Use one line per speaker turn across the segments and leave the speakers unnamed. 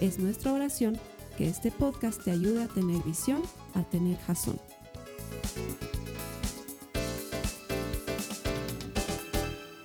Es nuestra oración que este podcast te ayude a tener visión, a tener jazón.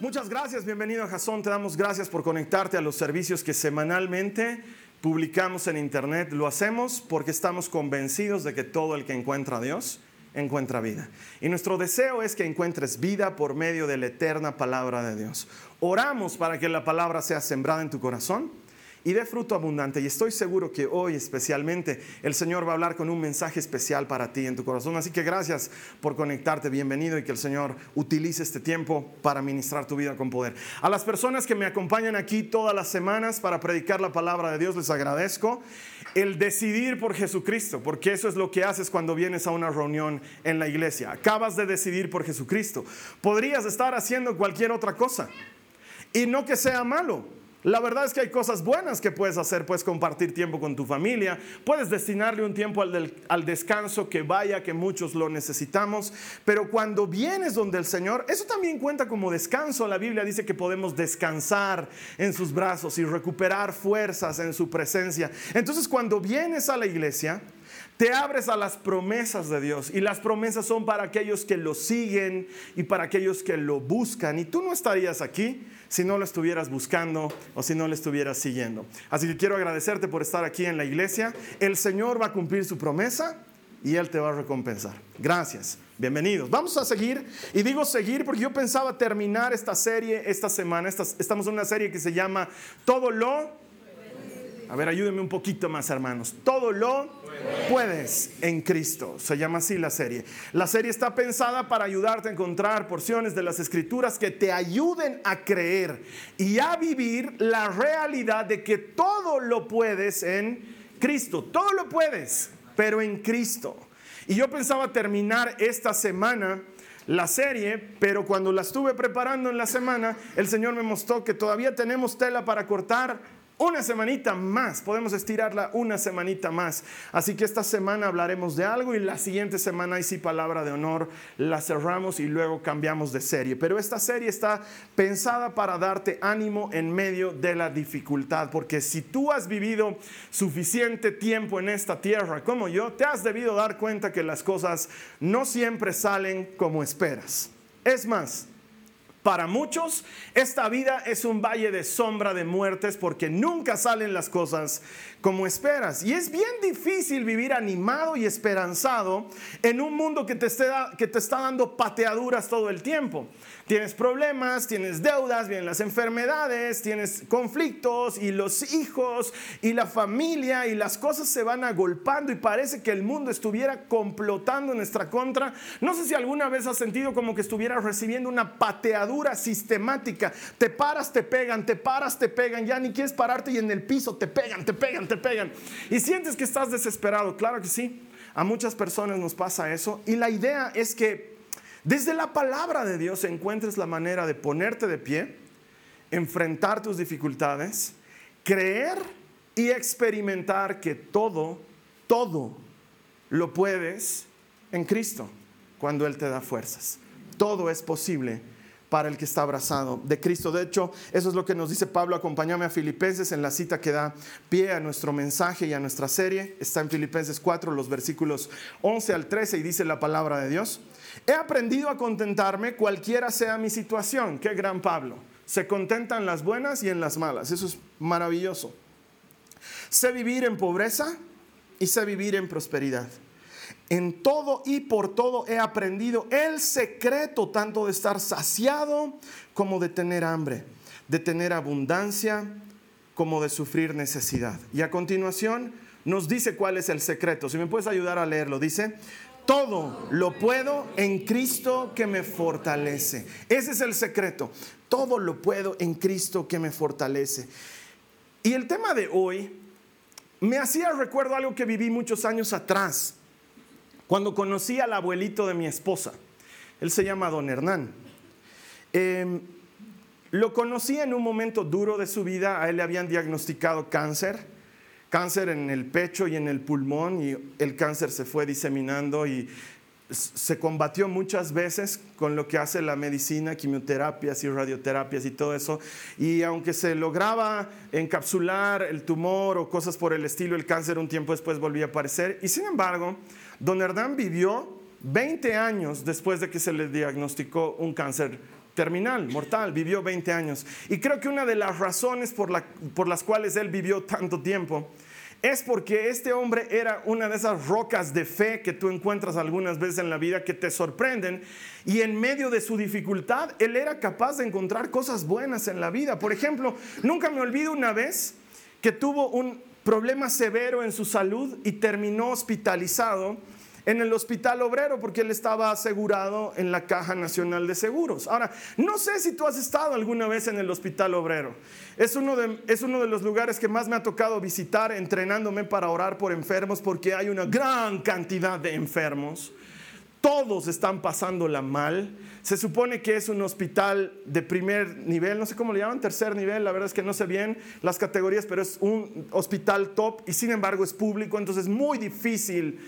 Muchas gracias, bienvenido a Jazón. Te damos gracias por conectarte a los servicios que semanalmente publicamos en internet. Lo hacemos porque estamos convencidos de que todo el que encuentra a Dios encuentra vida. Y nuestro deseo es que encuentres vida por medio de la eterna palabra de Dios. Oramos para que la palabra sea sembrada en tu corazón y dé fruto abundante. Y estoy seguro que hoy especialmente el Señor va a hablar con un mensaje especial para ti en tu corazón. Así que gracias por conectarte, bienvenido y que el Señor utilice este tiempo para ministrar tu vida con poder. A las personas que me acompañan aquí todas las semanas para predicar la palabra de Dios, les agradezco el decidir por Jesucristo, porque eso es lo que haces cuando vienes a una reunión en la iglesia. Acabas de decidir por Jesucristo. Podrías estar haciendo cualquier otra cosa y no que sea malo la verdad es que hay cosas buenas que puedes hacer, puedes compartir tiempo con tu familia, puedes destinarle un tiempo al, descanso que vaya, que muchos lo necesitamos, pero cuando vienes donde el Señor, eso también cuenta como descanso. La Biblia dice que podemos descansar en sus brazos y recuperar fuerzas en su presencia. Entonces cuando vienes a la iglesia, te abres a las promesas de Dios y las promesas son para aquellos que lo siguen y para aquellos que lo buscan. Y tú no estarías aquí si no lo estuvieras buscando o si no lo estuvieras siguiendo. Así que quiero agradecerte por estar aquí en la iglesia. El Señor va a cumplir su promesa y Él te va a recompensar. Gracias. Bienvenidos. Vamos a seguir. Y digo seguir porque yo pensaba terminar esta serie esta semana. Estamos en una serie que se llama Todo lo a ver, ayúdenme un poquito más, hermanos. Todo lo puedes en Cristo. Se llama así la serie. La serie está pensada para ayudarte a encontrar porciones de las escrituras que te ayuden a creer y a vivir la realidad de que todo lo puedes en Cristo. Todo lo puedes, pero en Cristo. Y yo pensaba terminar esta semana la serie, pero cuando la estuve preparando en la semana, el Señor me mostró que todavía tenemos tela para cortar una semanita más, podemos estirarla una semanita más. Así que esta semana hablaremos de algo y la siguiente semana, y sí, palabra de honor, la cerramos y luego cambiamos de serie. Pero esta serie está pensada para darte ánimo en medio de la dificultad, porque si tú has vivido suficiente tiempo en esta tierra como yo, te has debido dar cuenta que las cosas no siempre salen como esperas. Es más, para muchos, esta vida es un valle de sombra de muertes porque nunca salen las cosas como esperas. Y es bien difícil vivir animado y esperanzado en un mundo que te, que te está dando pateaduras todo el tiempo. Tienes problemas, tienes deudas, vienen las enfermedades, tienes conflictos y los hijos y la familia y las cosas se van agolpando y parece que el mundo estuviera complotando en nuestra contra. No sé si alguna vez has sentido como que estuvieras recibiendo una pateadura sistemática. Te paras, te pegan, te paras, te pegan, ya ni quieres pararte y en el piso te pegan, te pegan, te pegan. Y sientes que estás desesperado. Claro que sí. A muchas personas nos pasa eso. Y la idea es que desde la palabra de Dios encuentres la manera de ponerte de pie, enfrentar tus dificultades, creer y experimentar que todo, todo lo puedes en Cristo cuando Él te da fuerzas. Todo es posible para el que está abrazado de Cristo. De hecho, eso es lo que nos dice Pablo. Acompáñame a Filipenses en la cita que da pie a nuestro mensaje y a nuestra serie. Está en Filipenses 4, los versículos 11 al 13 y dice la palabra de Dios. He aprendido a contentarme cualquiera sea mi situación. Qué gran Pablo. Se contenta en las buenas y en las malas. Eso es maravilloso. Sé vivir en pobreza y sé vivir en prosperidad. En todo y por todo he aprendido el secreto tanto de estar saciado como de tener hambre, de tener abundancia como de sufrir necesidad. Y a continuación nos dice cuál es el secreto. Si me puedes ayudar a leerlo, dice, todo lo puedo en Cristo que me fortalece. Ese es el secreto. Todo lo puedo en Cristo que me fortalece. Y el tema de hoy me hacía recuerdo algo que viví muchos años atrás, cuando conocí al abuelito de mi esposa. Él se llama Don Hernán. Em, lo conocí en un momento duro de su vida, a él le habían diagnosticado cáncer, cáncer en el pecho y en el pulmón, y el cáncer se fue diseminando y se combatió muchas veces con lo que hace la medicina, quimioterapias y radioterapias y todo eso. Y aunque se lograba encapsular el tumor o cosas por el estilo, el cáncer un tiempo después volvía a aparecer. Y sin embargo, don Hernán vivió 20 años después de que se le diagnosticó un cáncer terminal, mortal, vivió 20 años. Y creo que una de las razones por, por las cuales él vivió tanto tiempo es porque este hombre era una de esas rocas de fe que tú encuentras algunas veces en la vida que te sorprenden y en medio de su dificultad él era capaz de encontrar cosas buenas en la vida. Por ejemplo, nunca me olvido una vez que tuvo un problema severo en su salud y terminó hospitalizado en el hospital obrero porque él estaba asegurado en la Caja Nacional de Seguros. Ahora, no sé si tú has estado alguna vez en el hospital obrero. Es uno, de, es uno de los lugares que más me ha tocado visitar entrenándome para orar por enfermos porque hay una gran cantidad de enfermos. Todos están pasándola mal. Se supone que es un hospital de primer nivel, no sé cómo le llaman, tercer nivel, la verdad es que no sé bien las categorías, pero es un hospital top y sin embargo es público, entonces es muy difícil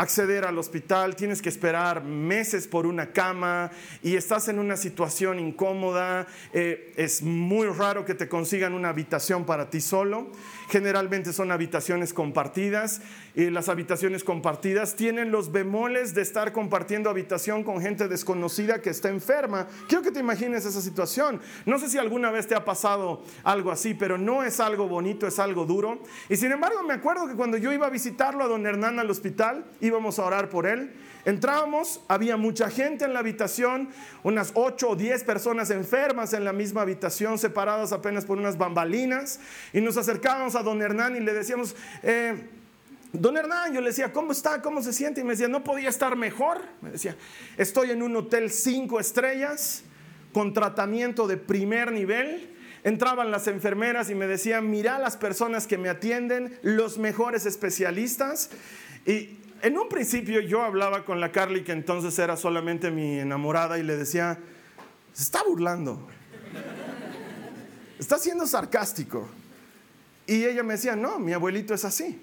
acceder al hospital, tienes que esperar meses por una cama y estás en una situación incómoda, eh, es muy raro que te consigan una habitación para ti solo, generalmente son habitaciones compartidas y las habitaciones compartidas tienen los bemoles de estar compartiendo habitación con gente desconocida que está enferma. Quiero que te imagines esa situación. No sé si alguna vez te ha pasado algo así, pero no es algo bonito, es algo duro. Y sin embargo me acuerdo que cuando yo iba a visitarlo a don Hernán al hospital, íbamos a orar por él. Entrábamos, había mucha gente en la habitación, unas 8 o 10 personas enfermas en la misma habitación, separadas apenas por unas bambalinas, y nos acercábamos a don Hernán y le decíamos, eh, don Hernán, yo le decía, ¿cómo está? ¿Cómo se siente? Y me decía, no podía estar mejor. Me decía, estoy en un hotel 5 estrellas, con tratamiento de primer nivel. Entraban las enfermeras y me decían, mira las personas que me atienden, los mejores especialistas. Y en un principio yo hablaba con la Carly, que entonces era solamente mi enamorada, y le decía, se está burlando, está siendo sarcástico. Y ella me decía, no, mi abuelito es así.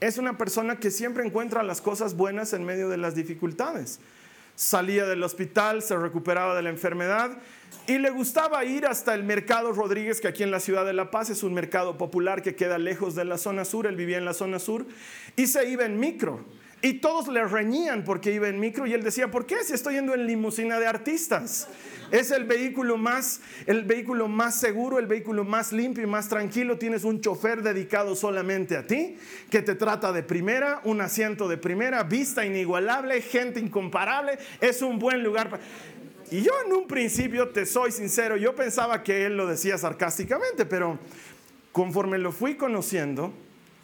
Es una persona que siempre encuentra las cosas buenas en medio de las dificultades. Salía del hospital, se recuperaba de la enfermedad y le gustaba ir hasta el mercado Rodríguez, que aquí en la ciudad de La Paz es un mercado popular que queda lejos de la zona sur. Él vivía en la zona sur y se iba en micro. Y todos le reñían porque iba en micro y él decía, ¿por qué si estoy yendo en limusina de artistas? Es el vehículo más el vehículo más seguro, el vehículo más limpio y más tranquilo. Tienes un chofer dedicado solamente a ti, que te trata de primera, un asiento de primera, vista inigualable, gente incomparable. Es un buen lugar. Y yo en un principio, te soy sincero, yo pensaba que él lo decía sarcásticamente, pero conforme lo fui conociendo,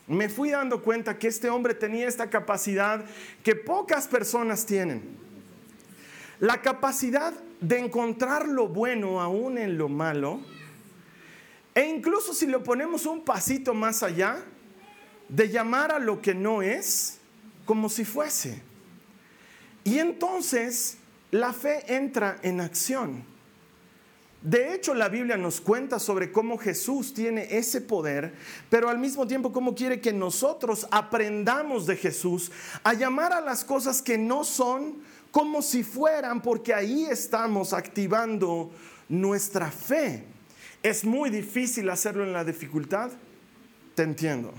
me fui dando cuenta que este hombre tenía esta capacidad que pocas personas tienen. La capacidad de encontrar lo bueno aún en lo malo. E incluso si lo ponemos un pasito más allá, de llamar a lo que no es como si fuese. Y entonces la fe entra en acción. De hecho, la Biblia nos cuenta sobre cómo Jesús tiene ese poder, pero al mismo tiempo cómo quiere que nosotros aprendamos de Jesús a llamar a las cosas que no son como si fueran, porque ahí estamos activando nuestra fe. Es muy difícil hacerlo en la dificultad. Te entiendo.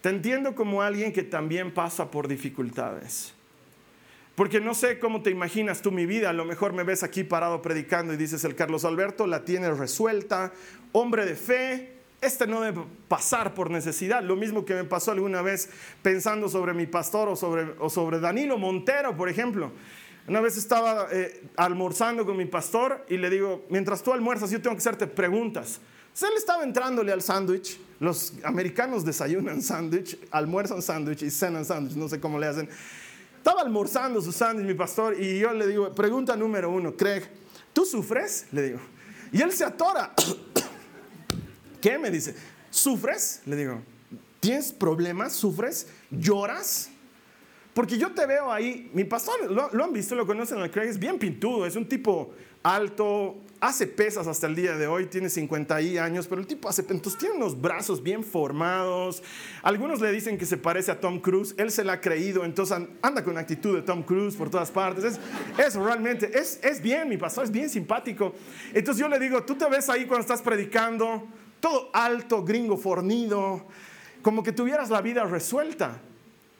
Te entiendo como alguien que también pasa por dificultades. Porque no sé cómo te imaginas tú mi vida. A lo mejor me ves aquí parado predicando y dices, el Carlos Alberto la tiene resuelta, hombre de fe. Este no debe pasar por necesidad. Lo mismo que me pasó alguna vez pensando sobre mi pastor o sobre, o sobre Danilo Montero, por ejemplo. Una vez estaba eh, almorzando con mi pastor y le digo, mientras tú almuerzas, yo tengo que hacerte preguntas. Entonces él estaba entrándole al sándwich. Los americanos desayunan sándwich, almuerzan sándwich y cenan sándwich, no sé cómo le hacen. Estaba almorzando su sándwich, mi pastor, y yo le digo, pregunta número uno, Craig, ¿tú sufres? Le digo. Y él se atora. ¿Qué? Me dice, ¿sufres? Le digo, ¿Tienes problemas? ¿Sufres? ¿Lloras? Porque yo te veo ahí, mi pastor, lo, han visto, lo conocen al Craig, es bien pintudo, es un tipo alto, hace pesas hasta el día de hoy, tiene 50 años, pero el tipo hace, entonces tiene unos brazos bien formados. Algunos le dicen que se parece a Tom Cruise, él se la ha creído, entonces anda con actitud de Tom Cruise por todas partes. Es, es realmente, es, es bien, mi pastor, es bien simpático. Entonces yo le digo, tú te ves ahí cuando estás predicando, todo alto, gringo, fornido, como que tuvieras la vida resuelta.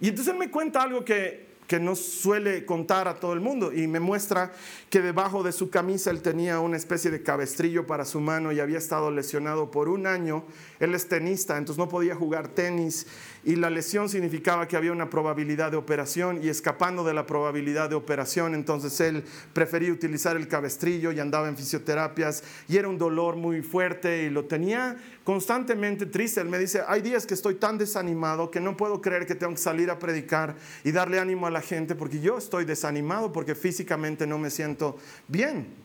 Y entonces él me cuenta algo que, que no suele contar a todo el mundo y me muestra que debajo de su camisa él tenía una especie de cabestrillo para su mano y había estado lesionado por un año. Él es tenista, entonces no podía jugar tenis y la lesión significaba que había una probabilidad de operación y escapando de la probabilidad de operación, entonces él prefería utilizar el cabestrillo y andaba en fisioterapias y era un dolor muy fuerte y lo tenía constantemente triste. Él me dice, hay días que estoy tan desanimado que no puedo creer que tengo que salir a predicar y darle ánimo a la gente porque yo estoy desanimado porque físicamente no me siento bien.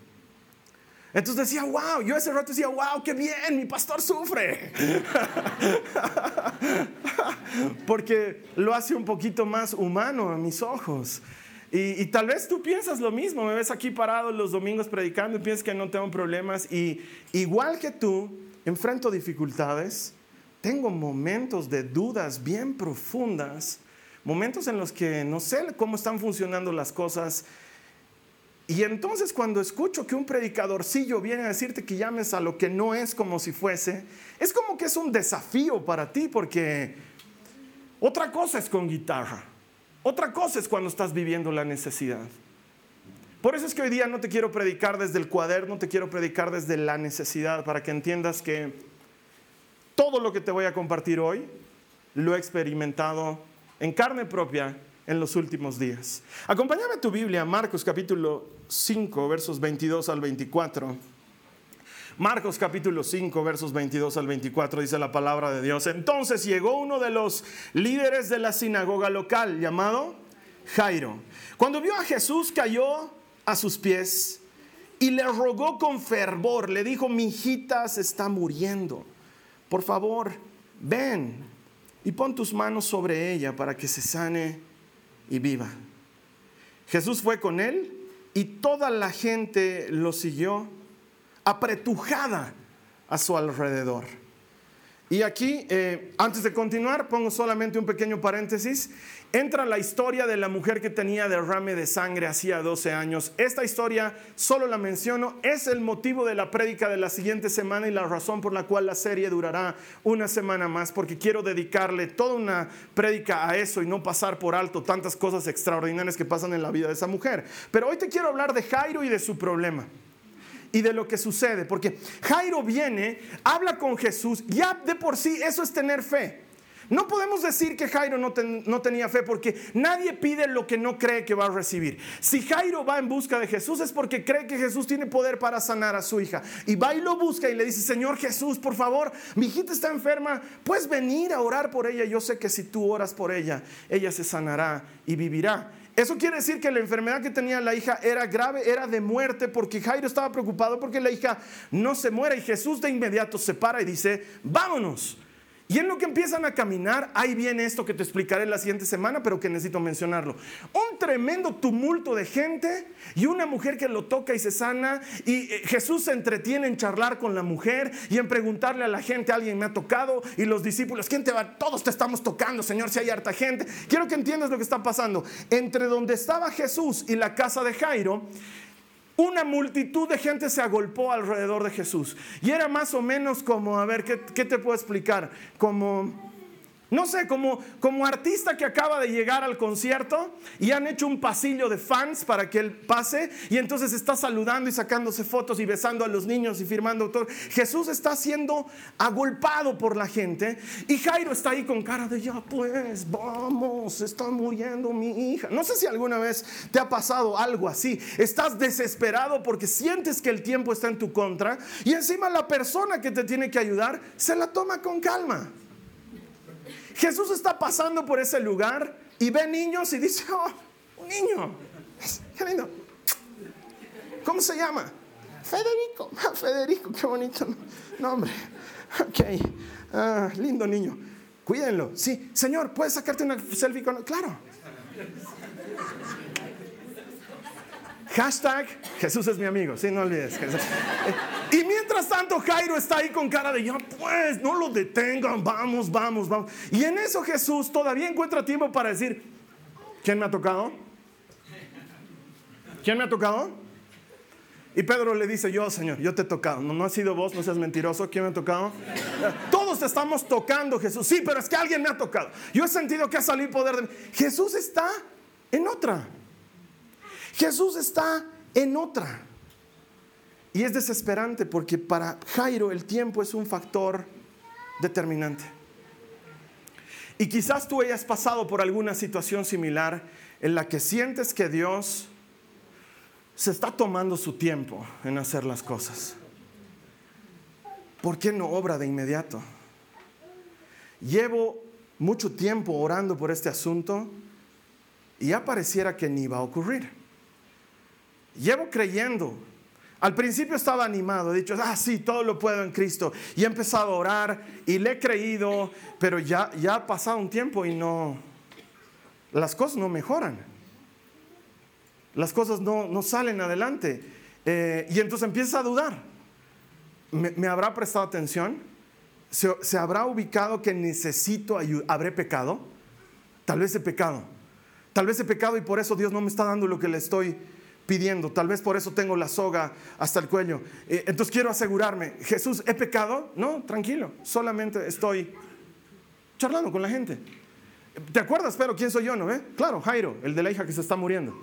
Entonces decía, wow, yo ese rato decía, wow, qué bien, mi pastor sufre. Porque lo hace un poquito más humano a mis ojos. Y, tal vez tú piensas lo mismo, me ves aquí parado los domingos predicando y piensas que no tengo problemas. Y igual que tú, enfrento dificultades, tengo momentos de dudas bien profundas, momentos en los que no sé cómo están funcionando las cosas y entonces cuando escucho que un predicadorcillo viene a decirte que llames a lo que no es como si fuese, es como que es un desafío para ti porque otra cosa es con guitarra, otra cosa es cuando estás viviendo la necesidad. Por eso es que hoy día no te quiero predicar desde el cuaderno, te quiero predicar desde la necesidad para que entiendas que todo lo que te voy a compartir hoy lo he experimentado en carne propia en los últimos días. Acompáñame tu Biblia, Marcos capítulo 5, versos 22 al 24. Marcos capítulo 5, versos 22 al 24 dice la palabra de Dios. Entonces llegó uno de los líderes de la sinagoga local llamado Jairo. Cuando vio a Jesús cayó a sus pies y le rogó con fervor. Le dijo, mi hijita se está muriendo. Por favor, ven y pon tus manos sobre ella para que se sane y viva. Jesús fue con él y toda la gente lo siguió apretujada a su alrededor. Y aquí, eh, antes de continuar, pongo solamente un pequeño paréntesis. Entra la historia de la mujer que tenía derrame de sangre hacía 12 años. Esta historia solo la menciono, es el motivo de la prédica de la siguiente semana y la razón por la cual la serie durará una semana más, porque quiero dedicarle toda una prédica a eso y no pasar por alto tantas cosas extraordinarias que pasan en la vida de esa mujer. Pero hoy te quiero hablar de Jairo y de su problema y de lo que sucede. Porque Jairo viene, habla con Jesús, ya de por sí eso es tener fe. No podemos decir que Jairo no, tenía fe porque nadie pide lo que no cree que va a recibir. Si Jairo va en busca de Jesús es porque cree que Jesús tiene poder para sanar a su hija. Y va y lo busca y le dice, Señor Jesús, por favor, mi hijita está enferma, puedes venir a orar por ella. Yo sé que si tú oras por ella, ella se sanará y vivirá. Eso quiere decir que la enfermedad que tenía la hija era grave, era de muerte, porque Jairo estaba preocupado porque la hija no se muera y Jesús de inmediato se para y dice, vámonos. Y en lo que empiezan a caminar, ahí viene esto que te explicaré la siguiente semana, pero que necesito mencionarlo. Un tremendo tumulto de gente y una mujer que lo toca y se sana. Y eh, Jesús se entretiene en charlar con la mujer y en preguntarle a la gente, alguien me ha tocado. Y los discípulos, ¿quién te va? Todos te estamos tocando, Señor, si hay harta gente. Quiero que entiendas lo que está pasando. Entre donde estaba Jesús y la casa de Jairo, una multitud de gente se agolpó alrededor de Jesús. Y era más o menos como, a ver, ¿qué, te puedo explicar? Como no sé, como, como artista que acaba de llegar al concierto y han hecho un pasillo de fans para que él pase y entonces está saludando y sacándose fotos y besando a los niños y firmando todo. Jesús está siendo agolpado por la gente y Jairo está ahí con cara de ya pues, vamos, está muriendo mi hija. No sé si alguna vez te ha pasado algo así. Estás desesperado porque sientes que el tiempo está en tu contra y encima la persona que te tiene que ayudar se la toma con calma. Jesús está pasando por ese lugar y ve niños y dice, oh, un niño, qué lindo. ¿Cómo se llama? Federico. Federico, qué bonito nombre. Ok, ah, lindo niño. Cuídenlo. Sí, Señor, ¿puedes sacarte una selfie con... Claro. Hashtag Jesús es mi amigo, sí, no olvides. Y mientras tanto Jairo está ahí con cara de, ya pues, no lo detengan, vamos, vamos, vamos. Y en eso Jesús todavía encuentra tiempo para decir, ¿quién me ha tocado? ¿Quién me ha tocado? Y Pedro le dice, yo, Señor, yo te he tocado. No, no ha sido vos, no seas mentiroso. ¿Quién me ha tocado? Todos estamos tocando, Jesús. Sí, pero es que alguien me ha tocado. Yo he sentido que ha salido poder de mí. Jesús está en otra. Jesús está en otra. Y es desesperante porque para Jairo el tiempo es un factor determinante. Y quizás tú hayas pasado por alguna situación similar en la que sientes que Dios se está tomando su tiempo en hacer las cosas. ¿Por qué no obra de inmediato? Llevo mucho tiempo orando por este asunto y ya pareciera que ni va a ocurrir. Llevo creyendo. Al principio estaba animado, he dicho, ah, sí, todo lo puedo en Cristo. Y he empezado a orar y le he creído, pero ya, ya ha pasado un tiempo y no, las cosas no mejoran. Las cosas no, no salen adelante. Eh, y entonces empieza a dudar. ¿Me, habrá prestado atención? ¿Se, ¿Se, habrá ubicado que necesito ayuda? ¿Habré pecado? Tal vez he pecado. Tal vez he pecado y por eso Dios no me está dando lo que le estoy pidiendo. Tal vez por eso tengo la soga hasta el cuello. Eh, entonces quiero asegurarme, Jesús, ¿he pecado? No, tranquilo, solamente estoy charlando con la gente. ¿Te acuerdas, pero quién soy yo, no? ve? Claro, Jairo, el de la hija que se está muriendo.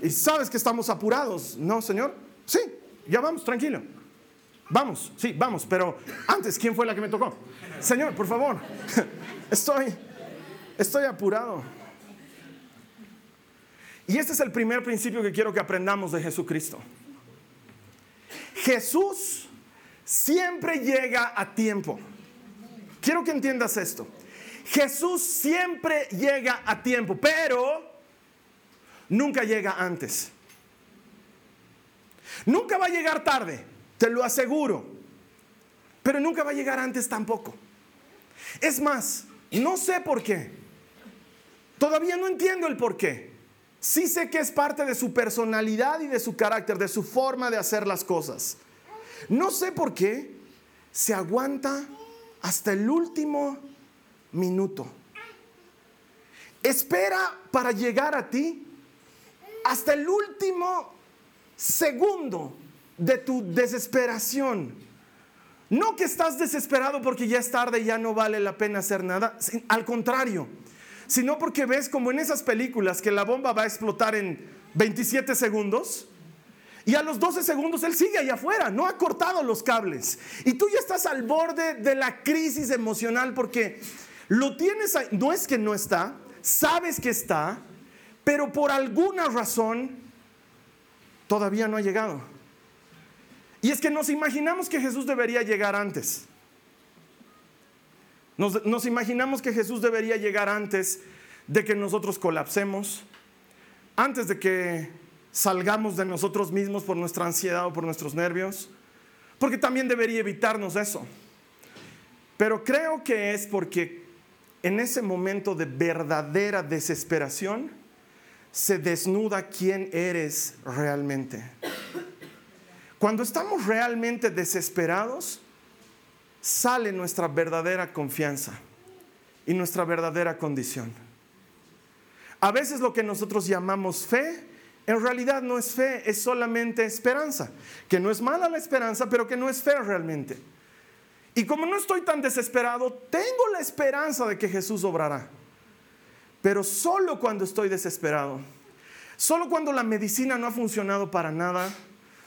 Y sabes que estamos apurados, ¿no, Señor? Sí, ya vamos, tranquilo. Vamos, sí, vamos, pero antes, ¿quién fue la que me tocó? Señor, por favor, estoy, estoy apurado. Y este es el primer principio que quiero que aprendamos de Jesucristo. Jesús siempre llega a tiempo. Quiero que entiendas esto. Jesús siempre llega a tiempo, pero nunca llega antes. Nunca va a llegar tarde, te lo aseguro. Pero nunca va a llegar antes tampoco. Es más, no sé por qué. Todavía no entiendo el por qué. Sí sé que es parte de su personalidad y de su carácter, de su forma de hacer las cosas. No sé por qué se aguanta hasta el último minuto. Espera para llegar a ti hasta el último segundo de tu desesperación. No que estás desesperado porque ya es tarde y ya no vale la pena hacer nada. Al contrario sino porque ves como en esas películas que la bomba va a explotar en 27 segundos. Y a los 12 segundos él sigue allá afuera, no ha cortado los cables. Y tú ya estás al borde de la crisis emocional porque lo tienes ahí, no es que no está, sabes que está, pero por alguna razón todavía no ha llegado. Y es que nos imaginamos que Jesús debería llegar antes. Nos, imaginamos que Jesús debería llegar antes de que nosotros colapsemos, antes de que salgamos de nosotros mismos por nuestra ansiedad o por nuestros nervios, porque también debería evitarnos eso. Pero creo que es porque en ese momento de verdadera desesperación se desnuda quién eres realmente. Cuando estamos realmente desesperados, sale nuestra verdadera confianza y nuestra verdadera condición. A veces lo que nosotros llamamos fe, en realidad no es fe, es solamente esperanza, que no es mala la esperanza, pero que no es fe realmente. Y como no estoy tan desesperado, tengo la esperanza de que Jesús obrará. Pero solo cuando estoy desesperado, solo cuando la medicina no ha funcionado para nada,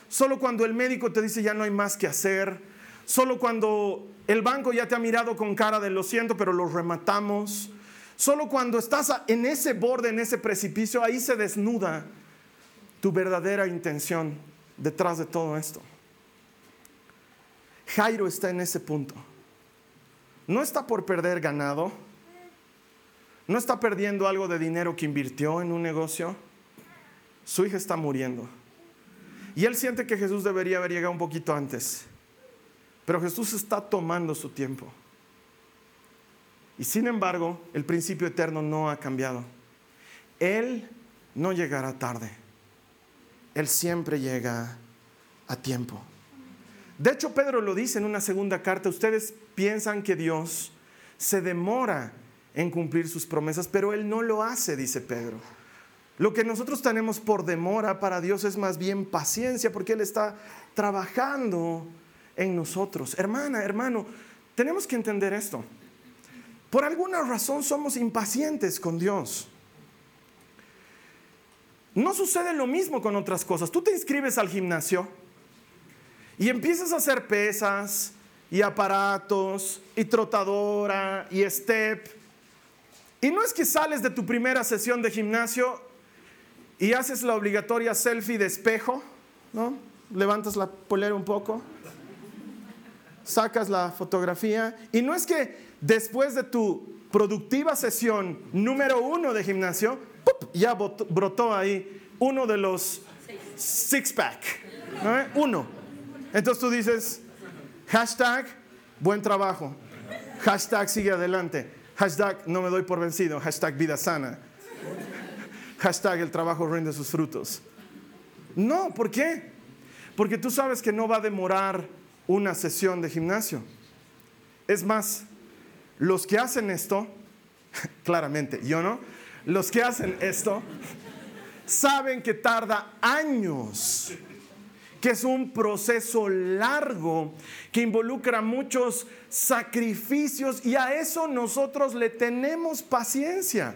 solo cuando el médico te dice ya no hay más que hacer, Solo cuando el banco ya te ha mirado con cara de lo siento, pero lo rematamos. Solo cuando estás en ese borde, en ese precipicio, ahí se desnuda tu verdadera intención detrás de todo esto. Jairo está en ese punto. No está por perder ganado. No está perdiendo algo de dinero que invirtió en un negocio. Su hija está muriendo. Y él siente que Jesús debería haber llegado un poquito antes. Pero Jesús está tomando su tiempo. Y sin embargo, el principio eterno no ha cambiado. Él no llegará tarde. Él siempre llega a tiempo. De hecho, Pedro lo dice en una segunda carta. Ustedes piensan que Dios se demora en cumplir sus promesas, pero Él no lo hace, dice Pedro. Lo que nosotros tenemos por demora para Dios es más bien paciencia, porque Él está trabajando en nosotros. Hermana, hermano, tenemos que entender esto. Por alguna razón somos impacientes con Dios. No sucede lo mismo con otras cosas. Tú te inscribes al gimnasio y empiezas a hacer pesas y aparatos y trotadora y step. Y no es que sales de tu primera sesión de gimnasio y haces la obligatoria selfie de espejo, ¿no? Levantas la polera un poco, sacas la fotografía. Y no es que después de tu productiva sesión número uno de gimnasio, ya brotó ahí uno de los six pack, uno. Entonces tú dices, hashtag buen trabajo, hashtag sigue adelante, hashtag no me doy por vencido, hashtag vida sana, hashtag el trabajo rinde sus frutos. No, ¿por qué? Porque tú sabes que no va a demorar una sesión de gimnasio. Es más, los que hacen esto, claramente, yo no, los que hacen esto saben que tarda años, que es un proceso largo, que involucra muchos sacrificios y a eso nosotros le tenemos paciencia.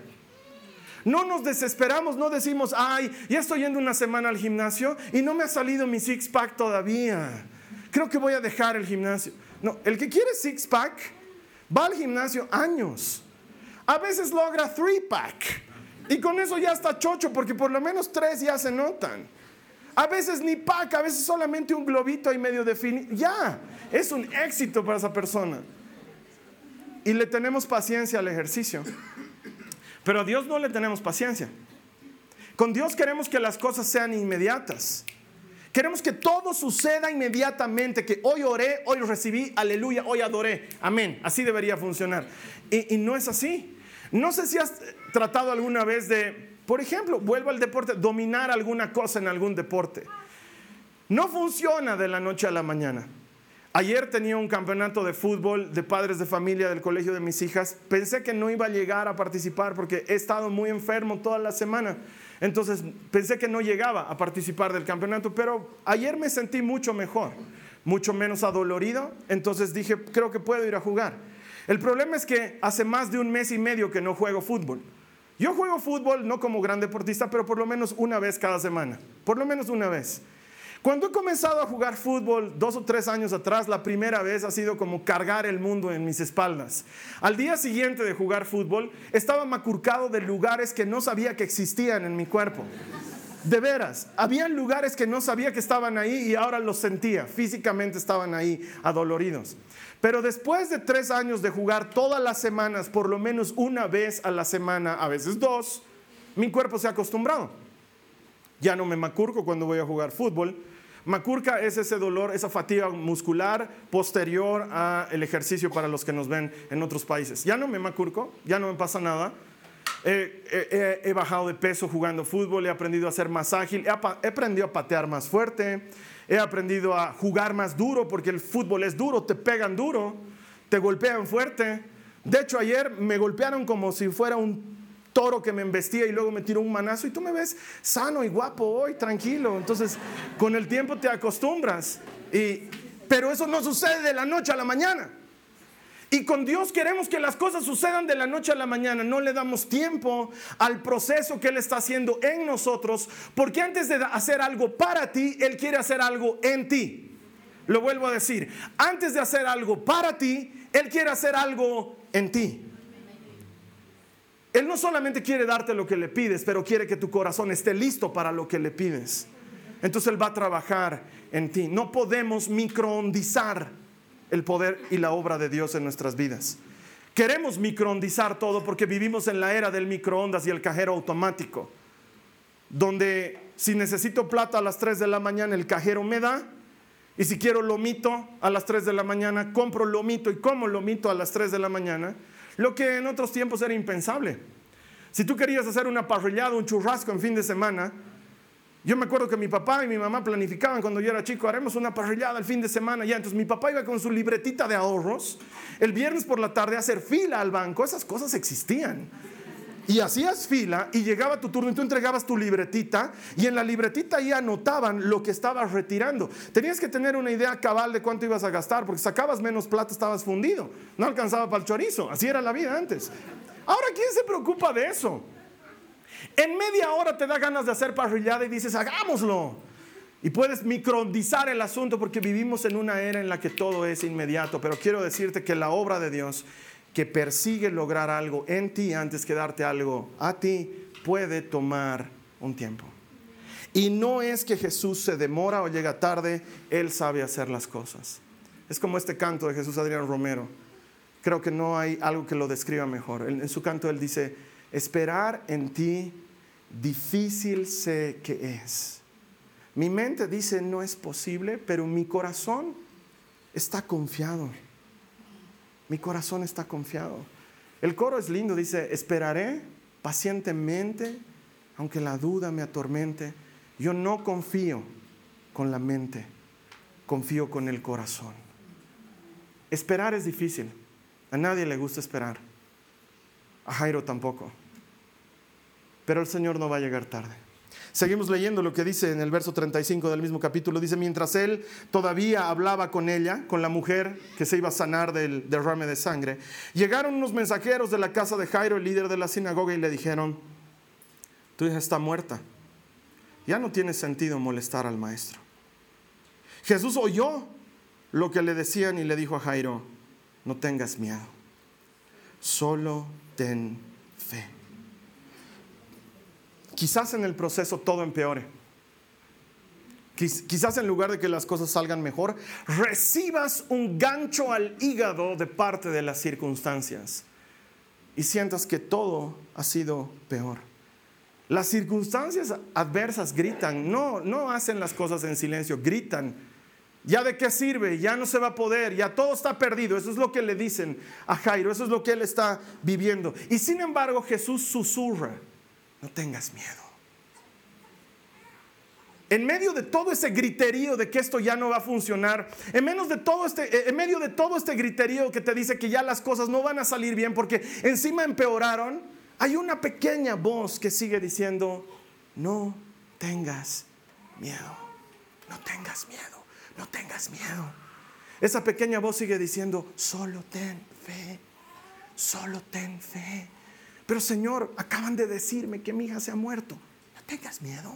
No nos desesperamos, no decimos, ay, ya estoy yendo una semana al gimnasio y no me ha salido mi six pack todavía creo que voy a dejar el gimnasio. No, el que quiere six pack va al gimnasio años. A veces logra three pack. Y con eso ya está chocho, porque por lo menos tres ya se notan. A veces ni pack, a veces solamente un globito ahí medio definido. Ya, es un éxito para esa persona. Y le tenemos paciencia al ejercicio. Pero a Dios no le tenemos paciencia. Con Dios queremos que las cosas sean inmediatas. Queremos que todo suceda inmediatamente, que hoy oré, hoy recibí, aleluya, hoy adoré. Amén. Así debería funcionar. Y, no es así. No sé si has tratado alguna vez de, por ejemplo, vuelvo al deporte, dominar alguna cosa en algún deporte. No funciona de la noche a la mañana. Ayer tenía un campeonato de fútbol de padres de familia del colegio de mis hijas. Pensé que no iba a llegar a participar porque he estado muy enfermo toda la semana. Entonces pensé que no llegaba a participar del campeonato, pero ayer me sentí mucho mejor, mucho menos adolorido, entonces dije, creo que puedo ir a jugar. El problema es que hace más de un mes y medio que no juego fútbol. Yo juego fútbol no como gran deportista, pero por lo menos una vez cada semana, por lo menos una vez. Cuando he comenzado a jugar fútbol dos o tres años atrás, la primera vez ha sido como cargar el mundo en mis espaldas. Al día siguiente de jugar fútbol, estaba macurcado de lugares que no sabía que existían en mi cuerpo. De veras, había lugares que no sabía que estaban ahí y ahora los sentía, físicamente estaban ahí adoloridos. Pero después de tres años de jugar todas las semanas, por lo menos una vez a la semana, a veces dos, mi cuerpo se ha acostumbrado. Ya no me macurco cuando voy a jugar fútbol. Macurca es ese dolor, esa fatiga muscular posterior al ejercicio para los que nos ven en otros países. Ya no me macurco, ya no me pasa nada. he bajado de peso jugando fútbol, he aprendido a ser más ágil, he, he aprendido a patear más fuerte, he aprendido a jugar más duro porque el fútbol es duro, te pegan duro, te golpean fuerte. De hecho, ayer me golpearon como si fuera un toro que me embestía y luego me tiró un manazo y tú me ves sano y guapo hoy, tranquilo. Entonces, con el tiempo te acostumbras. Y, pero eso no sucede de la noche a la mañana. Y con Dios queremos que las cosas sucedan de la noche a la mañana. No le damos tiempo al proceso que Él está haciendo en nosotros, porque antes de hacer algo para ti, Él quiere hacer algo en ti. Lo vuelvo a decir, antes de hacer algo para ti, Él quiere hacer algo en ti. Él no solamente quiere darte lo que le pides, pero quiere que tu corazón esté listo para lo que le pides. Entonces Él va a trabajar en ti. No podemos microondizar el poder y la obra de Dios en nuestras vidas. Queremos microondizar todo porque vivimos en la era del microondas y el cajero automático, donde si necesito plata a las 3 de la mañana, el cajero me da, y si quiero lomito a las 3 de la mañana, compro lomito y como lomito a las 3 de la mañana. Lo que en otros tiempos era impensable. Si tú querías hacer una parrillada, un churrasco en fin de semana, yo me acuerdo que mi papá y mi mamá planificaban cuando yo era chico, haremos una parrillada el fin de semana ya. Entonces mi papá iba con su libretita de ahorros el viernes por la tarde a hacer fila al banco. Esas cosas existían. Y hacías fila y llegaba tu turno y tú entregabas tu libretita y en la libretita ahí anotaban lo que estabas retirando. Tenías que tener una idea cabal de cuánto ibas a gastar porque sacabas menos plata, estabas fundido. No alcanzaba para el chorizo. Así era la vida antes. Ahora, ¿quién se preocupa de eso? En media hora te da ganas de hacer parrillada y dices, hagámoslo. Y puedes microdizar el asunto porque vivimos en una era en la que todo es inmediato. Pero quiero decirte que la obra de Dios que persigue lograr algo en ti antes que darte algo a ti puede tomar un tiempo. Y no es que Jesús se demora o llega tarde, Él sabe hacer las cosas. Es como este canto de Jesús Adrián Romero. Creo que no hay algo que lo describa mejor. En su canto Él dice, Esperar en ti difícil sé que es. Mi mente dice no es posible, pero mi corazón está confiado. Mi corazón está confiado. El coro es lindo, dice, esperaré pacientemente, aunque la duda me atormente. Yo no confío con la mente, confío con el corazón. Esperar es difícil. A nadie le gusta esperar. A Jairo tampoco. Pero el Señor no va a llegar tarde. Seguimos leyendo lo que dice en el verso 35 del mismo capítulo. Dice, mientras él todavía hablaba con ella, con la mujer que se iba a sanar del derrame de sangre, llegaron unos mensajeros de la casa de Jairo, el líder de la sinagoga, y le dijeron, tu hija está muerta. Ya no tiene sentido molestar al maestro. Jesús oyó lo que le decían y le dijo a Jairo, no tengas miedo, solo ten. Quizás en el proceso todo empeore. Quizás en lugar de que las cosas salgan mejor, recibas un gancho al hígado de parte de las circunstancias y sientas que todo ha sido peor. Las circunstancias adversas gritan, no, no hacen las cosas en silencio, gritan. ¿Ya de qué sirve? Ya no se va a poder, ya todo está perdido. Eso es lo que le dicen a Jairo, eso es lo que él está viviendo. Y sin embargo Jesús susurra, no tengas miedo. En medio de todo ese griterío de que esto ya no va a funcionar, en, menos de todo este, en medio de todo este griterío que te dice que ya las cosas no van a salir bien porque encima empeoraron, hay una pequeña voz que sigue diciendo, no tengas miedo, no tengas miedo no tengas miedo. Esa pequeña voz sigue diciendo, solo ten fe, solo ten fe. Pero Señor, acaban de decirme que mi hija se ha muerto. No tengas miedo.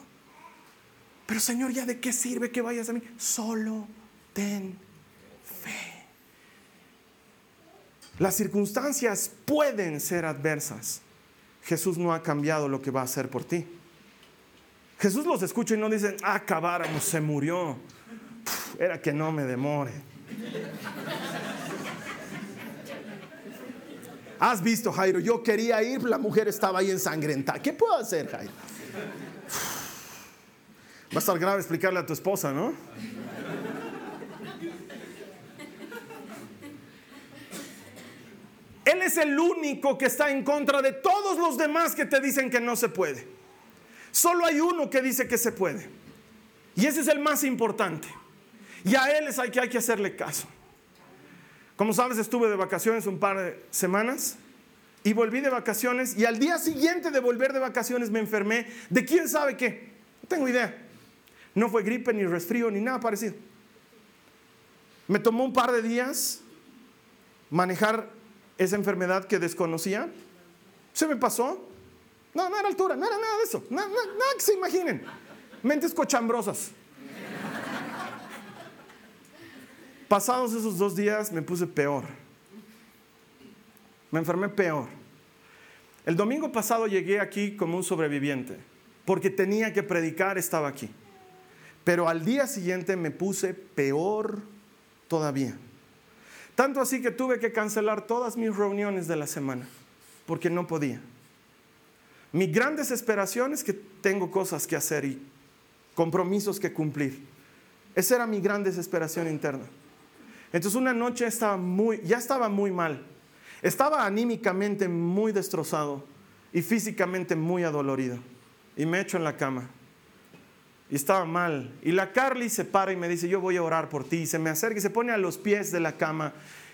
Pero Señor, ¿ya de qué sirve que vayas a mí? Solo ten fe. Las circunstancias pueden ser adversas. Jesús no ha cambiado lo que va a hacer por ti. Jesús los escucha y no dice, ah, acabáramos, se murió era que no me demore. Has visto, Jairo, yo quería ir, la mujer estaba ahí ensangrentada. ¿Qué puedo hacer, Jairo? Va a estar grave explicarle a tu esposa, ¿no? Él es el único que está en contra de todos los demás que te dicen que no se puede. Solo hay uno que dice que se puede. Y ese es el más importante. Y a él es hay que, hay que hacerle caso. Como sabes, estuve de vacaciones un par de semanas y volví de vacaciones y al día siguiente de volver de vacaciones me enfermé de quién sabe qué. No tengo idea. No fue gripe, ni resfrío, ni nada parecido. Me tomó un par de días manejar esa enfermedad que desconocía. Se me pasó. No, no era altura, no era nada de eso. Nada, nada que se imaginen. Mentes cochambrosas. Pasados esos dos días me puse peor. Me enfermé peor. El domingo pasado llegué aquí como un sobreviviente, porque tenía que predicar, estaba aquí. Pero al día siguiente me puse peor todavía. Tanto así que tuve que cancelar todas mis reuniones de la semana, porque no podía. Mi gran desesperación es que tengo cosas que hacer y compromisos que cumplir. Esa era mi gran desesperación interna. Entonces una noche estaba muy, ya estaba muy mal. Estaba anímicamente muy destrozado y físicamente muy adolorido. Y me echo en la cama. Y estaba mal. Y la Carly se para y me dice, yo voy a orar por ti. Y se me acerca y se pone a los pies de la cama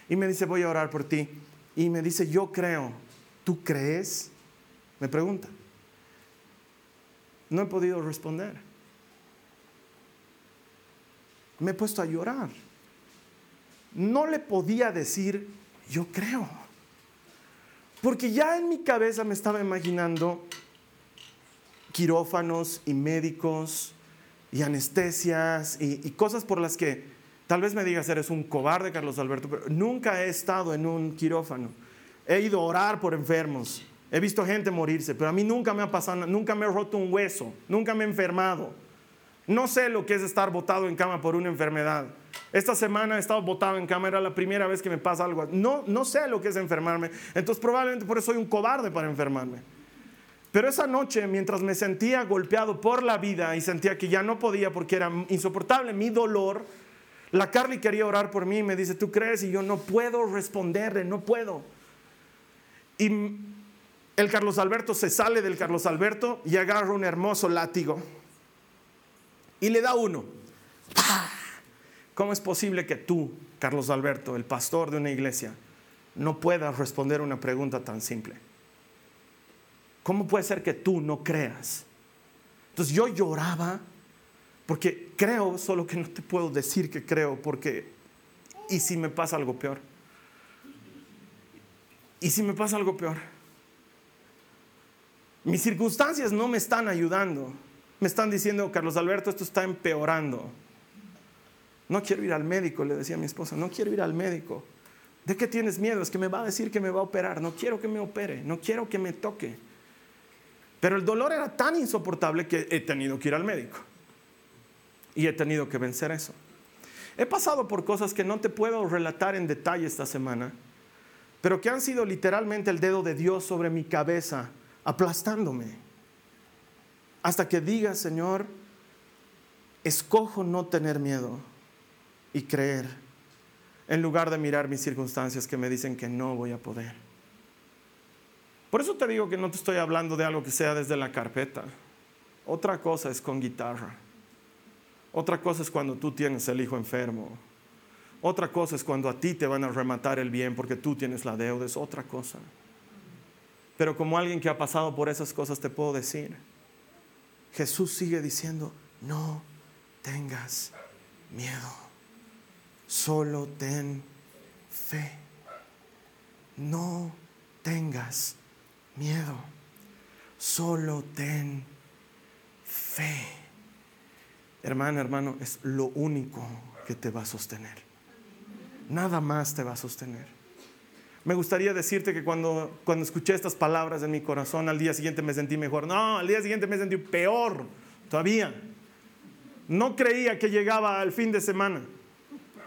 y me dice, voy a orar por ti. Y me dice, yo creo. ¿Tú crees? Me pregunta. No he podido responder. Me he puesto a llorar. No le podía decir, yo creo. Porque ya en mi cabeza me estaba imaginando quirófanos y médicos y anestesias y, cosas por las que tal vez me digas, eres un cobarde, Carlos Alberto, pero nunca he estado en un quirófano. He ido a orar por enfermos, he visto gente morirse, pero a mí nunca me ha pasado, nunca me he roto un hueso, nunca me he enfermado. No sé lo que es estar botado en cama por una enfermedad. Esta semana he estado botado en cama, era la primera vez que me pasa algo. No, no sé lo que es enfermarme. Entonces probablemente por eso soy un cobarde para enfermarme. Pero esa noche, mientras me sentía golpeado por la vida y sentía que ya no podía porque era insoportable mi dolor, la Carly quería orar por mí y me dice, ¿tú crees? Y yo no puedo responderle, no puedo. Y el Carlos Alberto se sale del Carlos Alberto y agarra un hermoso látigo y le da uno. ¿Cómo es posible que tú, Carlos Alberto, el pastor de una iglesia, no puedas responder una pregunta tan simple? ¿Cómo puede ser que tú no creas? Entonces yo lloraba porque creo, solo que no te puedo decir que creo, porque ¿y si me pasa algo peor? ¿Y si me pasa algo peor? Mis circunstancias no me están ayudando. Me están diciendo, Carlos Alberto, esto está empeorando. No quiero ir al médico, le decía a mi esposa, no quiero ir al médico. ¿De qué tienes miedo? Es que me va a decir que me va a operar. No quiero que me opere, no quiero que me toque. Pero el dolor era tan insoportable que he tenido que ir al médico. Y he tenido que vencer eso. He pasado por cosas que no te puedo relatar en detalle esta semana, pero que han sido literalmente el dedo de Dios sobre mi cabeza, aplastándome hasta que diga, Señor, escojo no tener miedo y creer, en lugar de mirar mis circunstancias que me dicen que no voy a poder. Por eso te digo que no te estoy hablando de algo que sea desde la carpeta. Otra cosa es con guitarra. Otra cosa es cuando tú tienes el hijo enfermo. Otra cosa es cuando a ti te van a rematar el bien porque tú tienes la deuda. Es otra cosa. Pero como alguien que ha pasado por esas cosas te puedo decir, Jesús sigue diciendo, no tengas miedo, solo ten fe. No tengas miedo, solo ten fe. Hermana, hermano, es lo único que te va a sostener. Nada más te va a sostener. Me gustaría decirte que cuando, cuando escuché estas palabras en mi corazón, al día siguiente me sentí mejor. No, al día siguiente me sentí peor todavía. No creía que llegaba al fin de semana.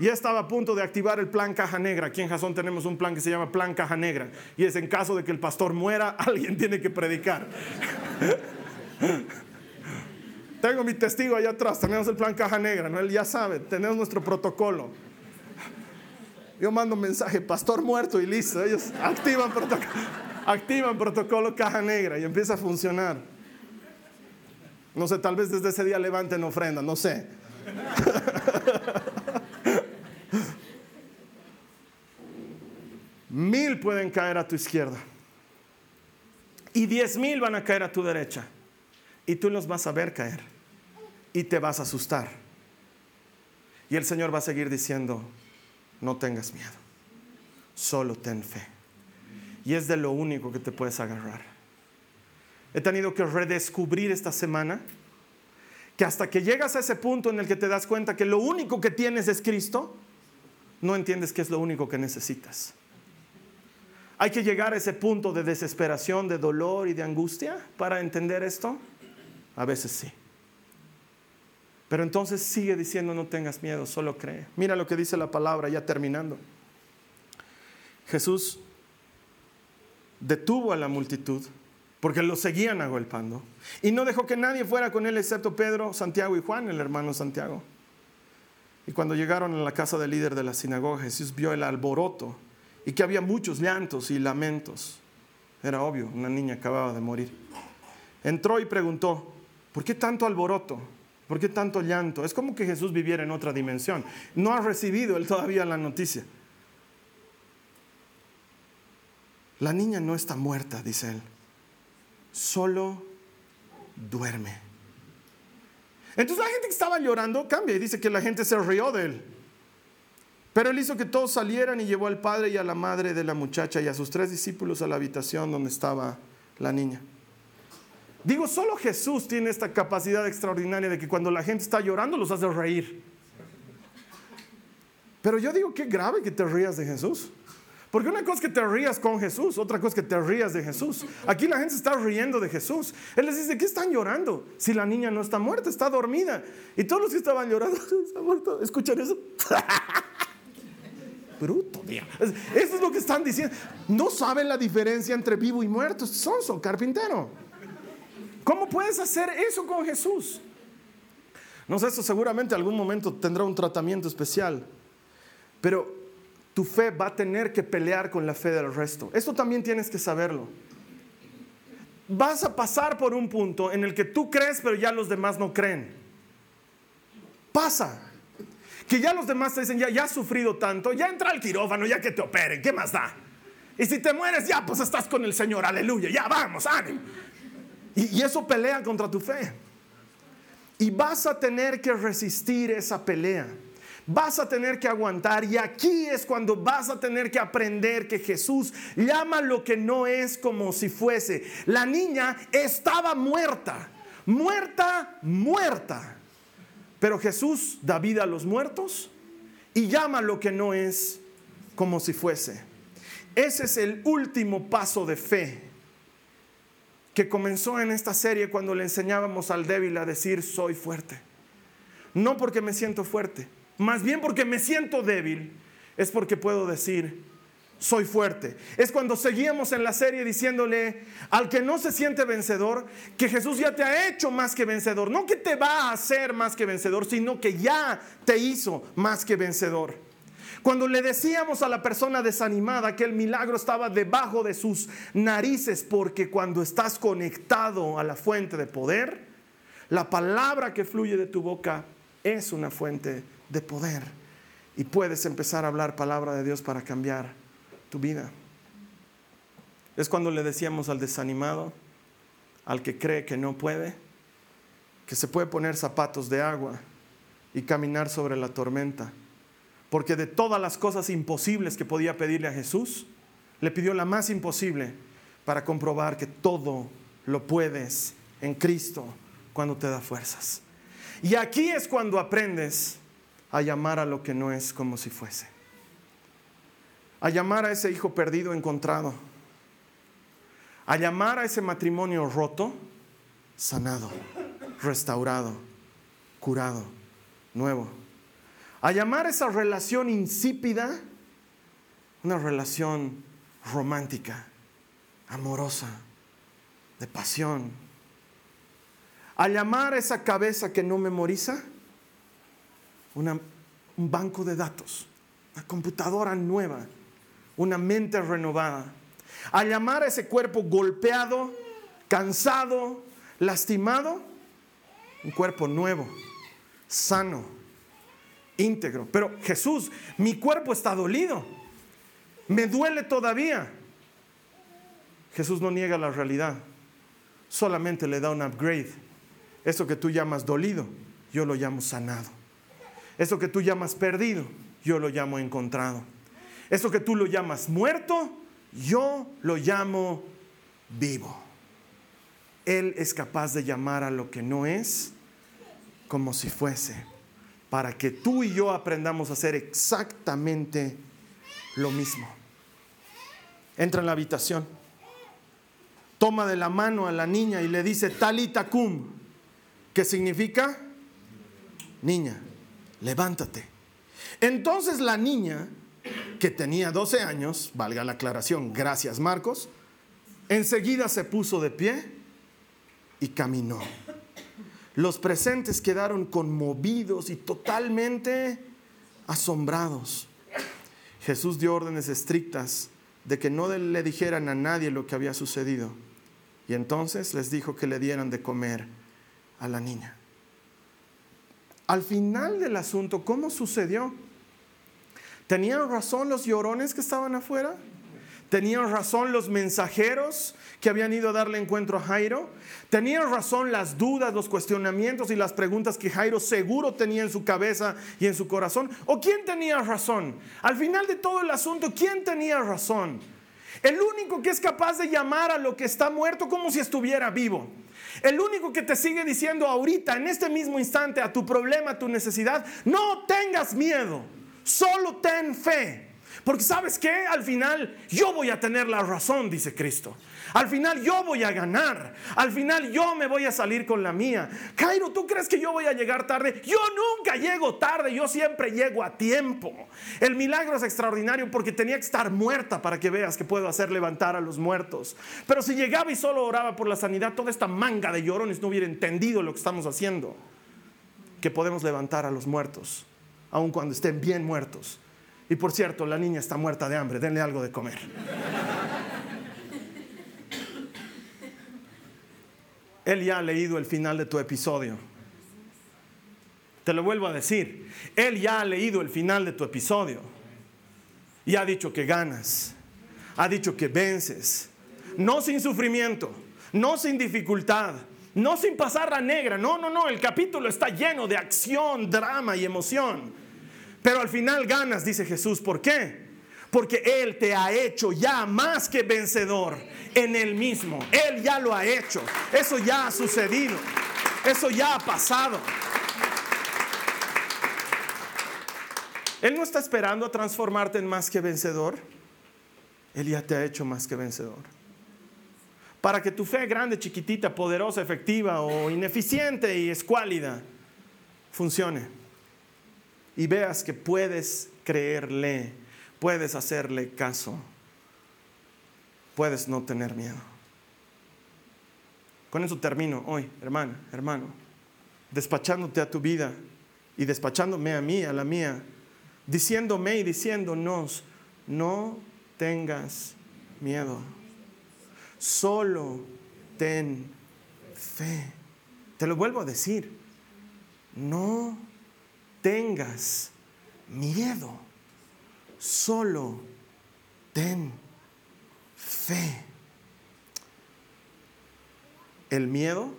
Ya estaba a punto de activar el plan Caja Negra. Aquí en Jason tenemos un plan que se llama Plan Caja Negra. Y es en caso de que el pastor muera, alguien tiene que predicar. Tengo mi testigo allá atrás. Tenemos el plan Caja Negra. Él ya sabe. Tenemos nuestro protocolo. Yo mando un mensaje, pastor muerto y listo. Ellos activan protocolo, activan protocolo caja negra y empieza a funcionar. No sé, tal vez desde ese día levanten ofrenda, no sé. Mil pueden caer a tu izquierda y diez mil van a caer a tu derecha y tú los vas a ver caer y te vas a asustar. Y el Señor va a seguir diciendo, no tengas miedo, solo ten fe. Y es de lo único que te puedes agarrar. He tenido que redescubrir esta semana que hasta que llegas a ese punto en el que te das cuenta que lo único que tienes es Cristo, no entiendes que es lo único que necesitas. Hay que llegar a ese punto de desesperación, de dolor y de angustia para entender esto. A veces sí. Pero entonces sigue diciendo, no tengas miedo, solo cree. Mira lo que dice la palabra, ya terminando. Jesús detuvo a la multitud porque lo seguían agolpando y no dejó que nadie fuera con él excepto Pedro, Santiago y Juan, el hermano Santiago. Y cuando llegaron a la casa del líder de la sinagoga, Jesús vio el alboroto y que había muchos llantos y lamentos. Era obvio, una niña acababa de morir. Entró y preguntó, ¿por qué tanto alboroto? ¿Por qué tanto llanto? Es como que Jesús viviera en otra dimensión. No ha recibido él todavía la noticia. La niña no está muerta, dice él. Solo duerme. Entonces la gente que estaba llorando cambia y dice que la gente se rió de él. Pero él hizo que todos salieran y llevó al padre y a la madre de la muchacha y a sus tres discípulos a la habitación donde estaba la niña. Digo, solo Jesús tiene esta capacidad extraordinaria de que cuando la gente está llorando los hace reír. Pero yo digo, qué grave que te rías de Jesús. Porque una cosa es que te rías con Jesús, otra cosa es que te rías de Jesús. Aquí la gente está riendo de Jesús. Él les dice, ¿qué están llorando? Si la niña no está muerta, está dormida. Y todos los que estaban llorando, está muerto. ¿Escuchan eso? Bruto. Eso es lo que están diciendo. No saben la diferencia entre vivo y muerto. Son, son carpintero. ¿Cómo puedes hacer eso con Jesús? No sé, eso seguramente algún momento tendrá un tratamiento especial. Pero tu fe va a tener que pelear con la fe del resto. Esto también tienes que saberlo. Vas a pasar por un punto en el que tú crees, pero ya los demás no creen. Pasa. Que ya los demás te dicen, ya, ya has sufrido tanto, ya entra al quirófano, ya que te operen, ¿qué más da? Y si te mueres, ya pues estás con el Señor, aleluya, ya vamos, ánimo. Y, y eso pelea contra tu fe. Y vas a tener que resistir esa pelea vas a tener que aguantar y aquí es cuando vas a tener que aprender que Jesús llama lo que no es como si fuese. La niña estaba muerta, muerta, muerta. Pero Jesús da vida a los muertos y llama lo que no es como si fuese. Ese es el último paso de fe que comenzó en esta serie cuando le enseñábamos al débil a decir soy fuerte. No porque me siento fuerte, más bien porque me siento débil, es porque puedo decir, soy fuerte. Es cuando seguíamos en la serie diciéndole al que no se siente vencedor, que Jesús ya te ha hecho más que vencedor. No que te va a hacer más que vencedor, sino que ya te hizo más que vencedor. Cuando le decíamos a la persona desanimada que el milagro estaba debajo de sus narices, porque cuando estás conectado a la fuente de poder, la palabra que fluye de tu boca es una fuente de poder y puedes empezar a hablar palabra de Dios para cambiar tu vida. Es cuando le decíamos al desanimado, al que cree que no puede, que se puede poner zapatos de agua y caminar sobre la tormenta. Porque de todas las cosas imposibles que podía pedirle a Jesús, le pidió la más imposible para comprobar que todo lo puedes en Cristo cuando te da fuerzas. Y aquí es cuando aprendes a llamar a lo que no es como si fuese. A llamar a ese hijo perdido encontrado. A llamar a ese matrimonio roto, sanado, restaurado, curado, nuevo. A llamar a esa relación insípida una relación romántica, amorosa, de pasión. A llamar a esa cabeza que no memoriza un banco de datos, una computadora nueva, una mente renovada. A llamar a ese cuerpo golpeado, cansado, lastimado, un cuerpo nuevo, sano, íntegro. Pero Jesús, mi cuerpo está dolido, me duele todavía. Jesús no niega la realidad, solamente le da un upgrade. Eso que tú llamas dolido, yo lo llamo sanado. Eso que tú llamas perdido, yo lo llamo encontrado. Eso que tú lo llamas muerto, yo lo llamo vivo. Él es capaz de llamar a lo que no es como si fuese, para que tú y yo aprendamos a hacer exactamente lo mismo. Entra en la habitación, toma de la mano a la niña y le dice talita cum, que significa niña levántate. Entonces la niña, que tenía 12 años, valga la aclaración, gracias Marcos, enseguida se puso de pie y caminó. Los presentes quedaron conmovidos y totalmente asombrados. Jesús dio órdenes estrictas de que no le dijeran a nadie lo que había sucedido. Y entonces les dijo que le dieran de comer a la niña. Al final del asunto, ¿cómo sucedió? ¿Tenían razón los llorones que estaban afuera? ¿Tenían razón los mensajeros que habían ido a darle encuentro a Jairo? ¿Tenían razón las dudas, los cuestionamientos y las preguntas que Jairo seguro tenía en su cabeza y en su corazón? ¿O quién tenía razón? Al final de todo el asunto, ¿quién tenía razón? El único que es capaz de llamar a lo que está muerto como si estuviera vivo. El único que te sigue diciendo ahorita, en este mismo instante, a tu problema, a tu necesidad, no tengas miedo, solo ten fe. Porque sabes que al final yo voy a tener la razón, dice Cristo. Al final yo voy a ganar. Al final yo me voy a salir con la mía. Cairo, ¿tú crees que yo voy a llegar tarde? Yo nunca llego tarde, yo siempre llego a tiempo. El milagro es extraordinario porque tenía que estar muerta para que veas que puedo hacer levantar a los muertos. Pero si llegaba y solo oraba por la sanidad, toda esta manga de llorones no hubiera entendido lo que estamos haciendo. Que podemos levantar a los muertos, aun cuando estén bien muertos y por cierto, la niña está muerta de hambre, denle algo de comer. Él ya ha leído el final de tu episodio. Te lo vuelvo a decir. Él ya ha leído el final de tu episodio. Y ha dicho que ganas. Ha dicho que vences. No sin sufrimiento. No sin dificultad. No sin pasar la negra. No, no, no. El capítulo está lleno de acción, drama y emoción. Pero al final ganas, dice Jesús. ¿Por qué? Porque Él te ha hecho ya más que vencedor en Él mismo. Él ya lo ha hecho. Eso ya ha sucedido. Eso ya ha pasado. Él no está esperando a transformarte en más que vencedor. Él ya te ha hecho más que vencedor. Para que tu fe grande, chiquitita, poderosa, efectiva o ineficiente y escuálida funcione y veas que puedes creerle, puedes hacerle caso, puedes no tener miedo. Con eso termino hoy, hermana, hermano, despachándote a tu vida y despachándome a mí, a la mía, diciéndome y diciéndonos, no tengas miedo, solo ten fe. Te lo vuelvo a decir, no tengas miedo, solo ten fe. El miedo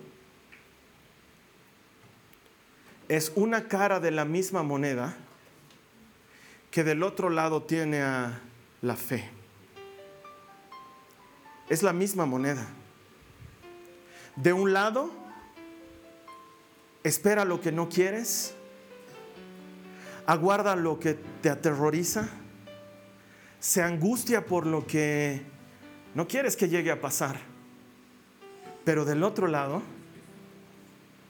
es una cara de la misma moneda que del otro lado tiene a la fe. Es la misma moneda. De un lado, espera lo que no quieres aguarda lo que te aterroriza, se angustia por lo que no quieres que llegue a pasar, pero del otro lado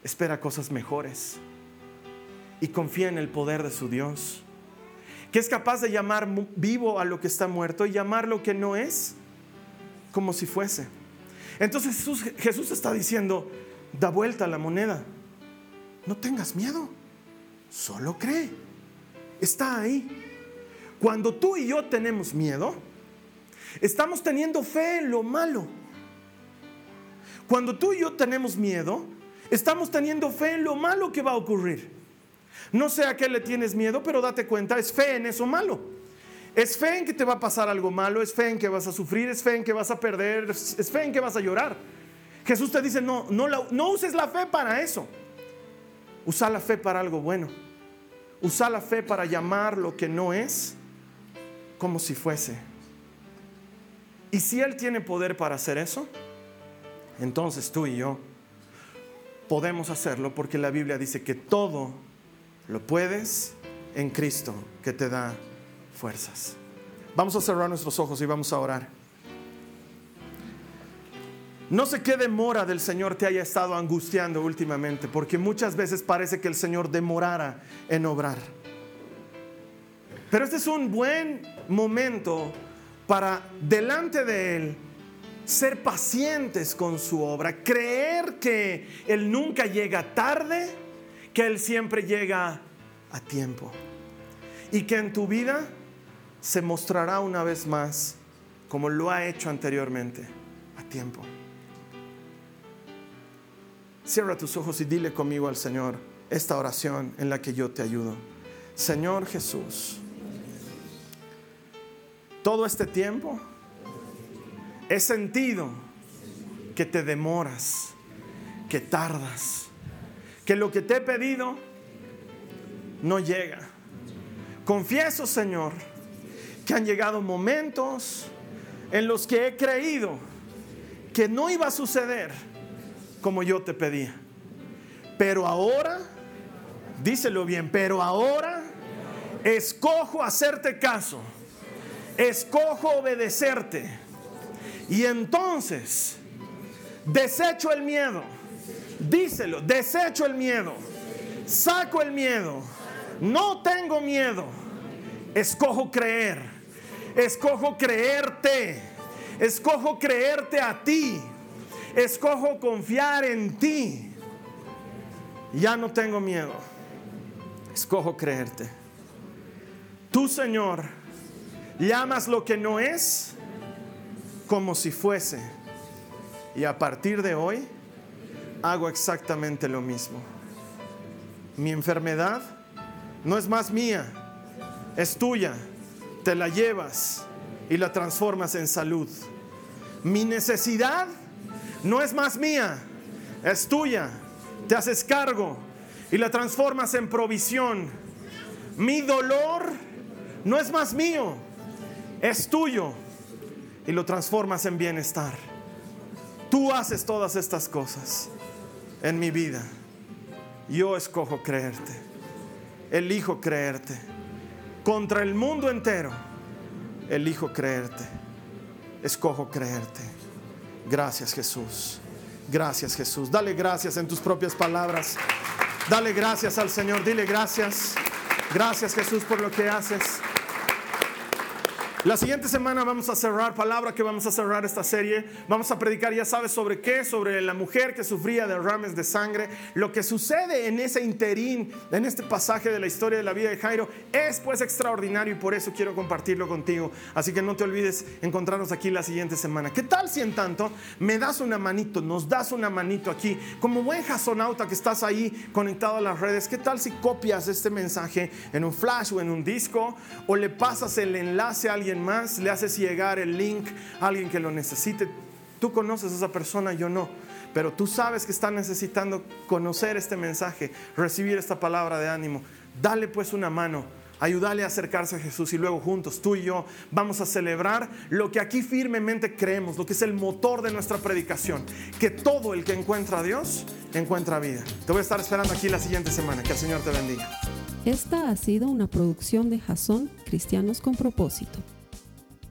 espera cosas mejores y confía en el poder de su Dios, que es capaz de llamar vivo a lo que está muerto y llamar lo que no es como si fuese. Entonces Jesús, está diciendo, da vuelta la moneda, no tengas miedo, solo cree está ahí. Cuando tú y yo tenemos miedo, estamos teniendo fe en lo malo. Cuando tú y yo tenemos miedo, estamos teniendo fe en lo malo que va a ocurrir. No sé a qué le tienes miedo, pero date cuenta, es fe en eso malo. Es fe en que te va a pasar algo malo, es fe en que vas a sufrir, es fe en que vas a perder, es fe en que vas a llorar. Jesús te dice, no, no, uses la fe para eso. Usa la fe para algo bueno. Usa la fe para llamar lo que no es como si fuese. Y si Él tiene poder para hacer eso, entonces tú y yo podemos hacerlo porque la Biblia dice que todo lo puedes en Cristo que te da fuerzas. Vamos a cerrar nuestros ojos y vamos a orar. No sé qué demora del Señor te haya estado angustiando últimamente, porque muchas veces parece que el Señor demorara en obrar. Pero este es un buen momento para delante de Él ser pacientes con su obra, creer que Él nunca llega tarde, que Él siempre llega a tiempo. Y que en tu vida se mostrará una vez más como lo ha hecho anteriormente, a tiempo. Cierra tus ojos y dile conmigo al Señor esta oración en la que yo te ayudo. Señor Jesús, todo este tiempo he sentido que te demoras, que tardas, que lo que te he pedido no llega. Confieso, Señor, que han llegado momentos en los que he creído que no iba a suceder como yo te pedía. Pero ahora, díselo bien, pero ahora escojo hacerte caso escojo obedecerte. Y entonces, desecho el miedo. Díselo, desecho el miedo. Saco el miedo. No tengo miedo. Escojo creer. Escojo creerte. Escojo creerte a ti. Escojo confiar en ti. Ya no tengo miedo. Escojo creerte. Tú, Señor, Llamas lo que no es como si fuese. Y a partir de hoy hago exactamente lo mismo. Mi enfermedad no es más mía, es tuya. Te la llevas y la transformas en salud. Mi necesidad no es más mía, es tuya. Te haces cargo y la transformas en provisión. Mi dolor no es más mío, es tuyo y lo transformas en bienestar. Tú haces todas estas cosas en mi vida. Yo escojo creerte. Elijo creerte. Contra el mundo entero, elijo creerte. Escojo creerte. Gracias Jesús. Gracias Jesús. Dale gracias en tus propias palabras. Dale gracias al Señor. Dile gracias. Gracias Jesús por lo que haces. La siguiente semana vamos a cerrar, palabra que vamos a cerrar esta serie. Vamos a predicar, ya sabes, sobre qué, sobre la mujer que sufría derrames de sangre. Lo que sucede en ese interín, en este pasaje de la historia de la vida de Jairo, es pues extraordinario y por eso quiero compartirlo contigo. Así que no te olvides encontrarnos aquí la siguiente semana. ¿Qué tal si en tanto me das una manito, nos das una manito aquí? Como buen jasonauta que estás ahí conectado a las redes, ¿qué tal si copias este mensaje en un flash o en un disco o le pasas el enlace a alguien? Más, le haces llegar el link a alguien que lo necesite. Tú conoces a esa persona, yo no. Pero tú sabes que está necesitando conocer este mensaje, recibir esta palabra de ánimo. Dale pues una mano, ayúdale a acercarse a Jesús y luego juntos, tú y yo, vamos a celebrar lo que aquí firmemente creemos, lo que es el motor de nuestra predicación, que todo el que encuentra a Dios encuentra vida. Te voy a estar esperando aquí la siguiente semana. Que el Señor te bendiga.
Esta ha sido una producción de Jason Cristianos con propósito.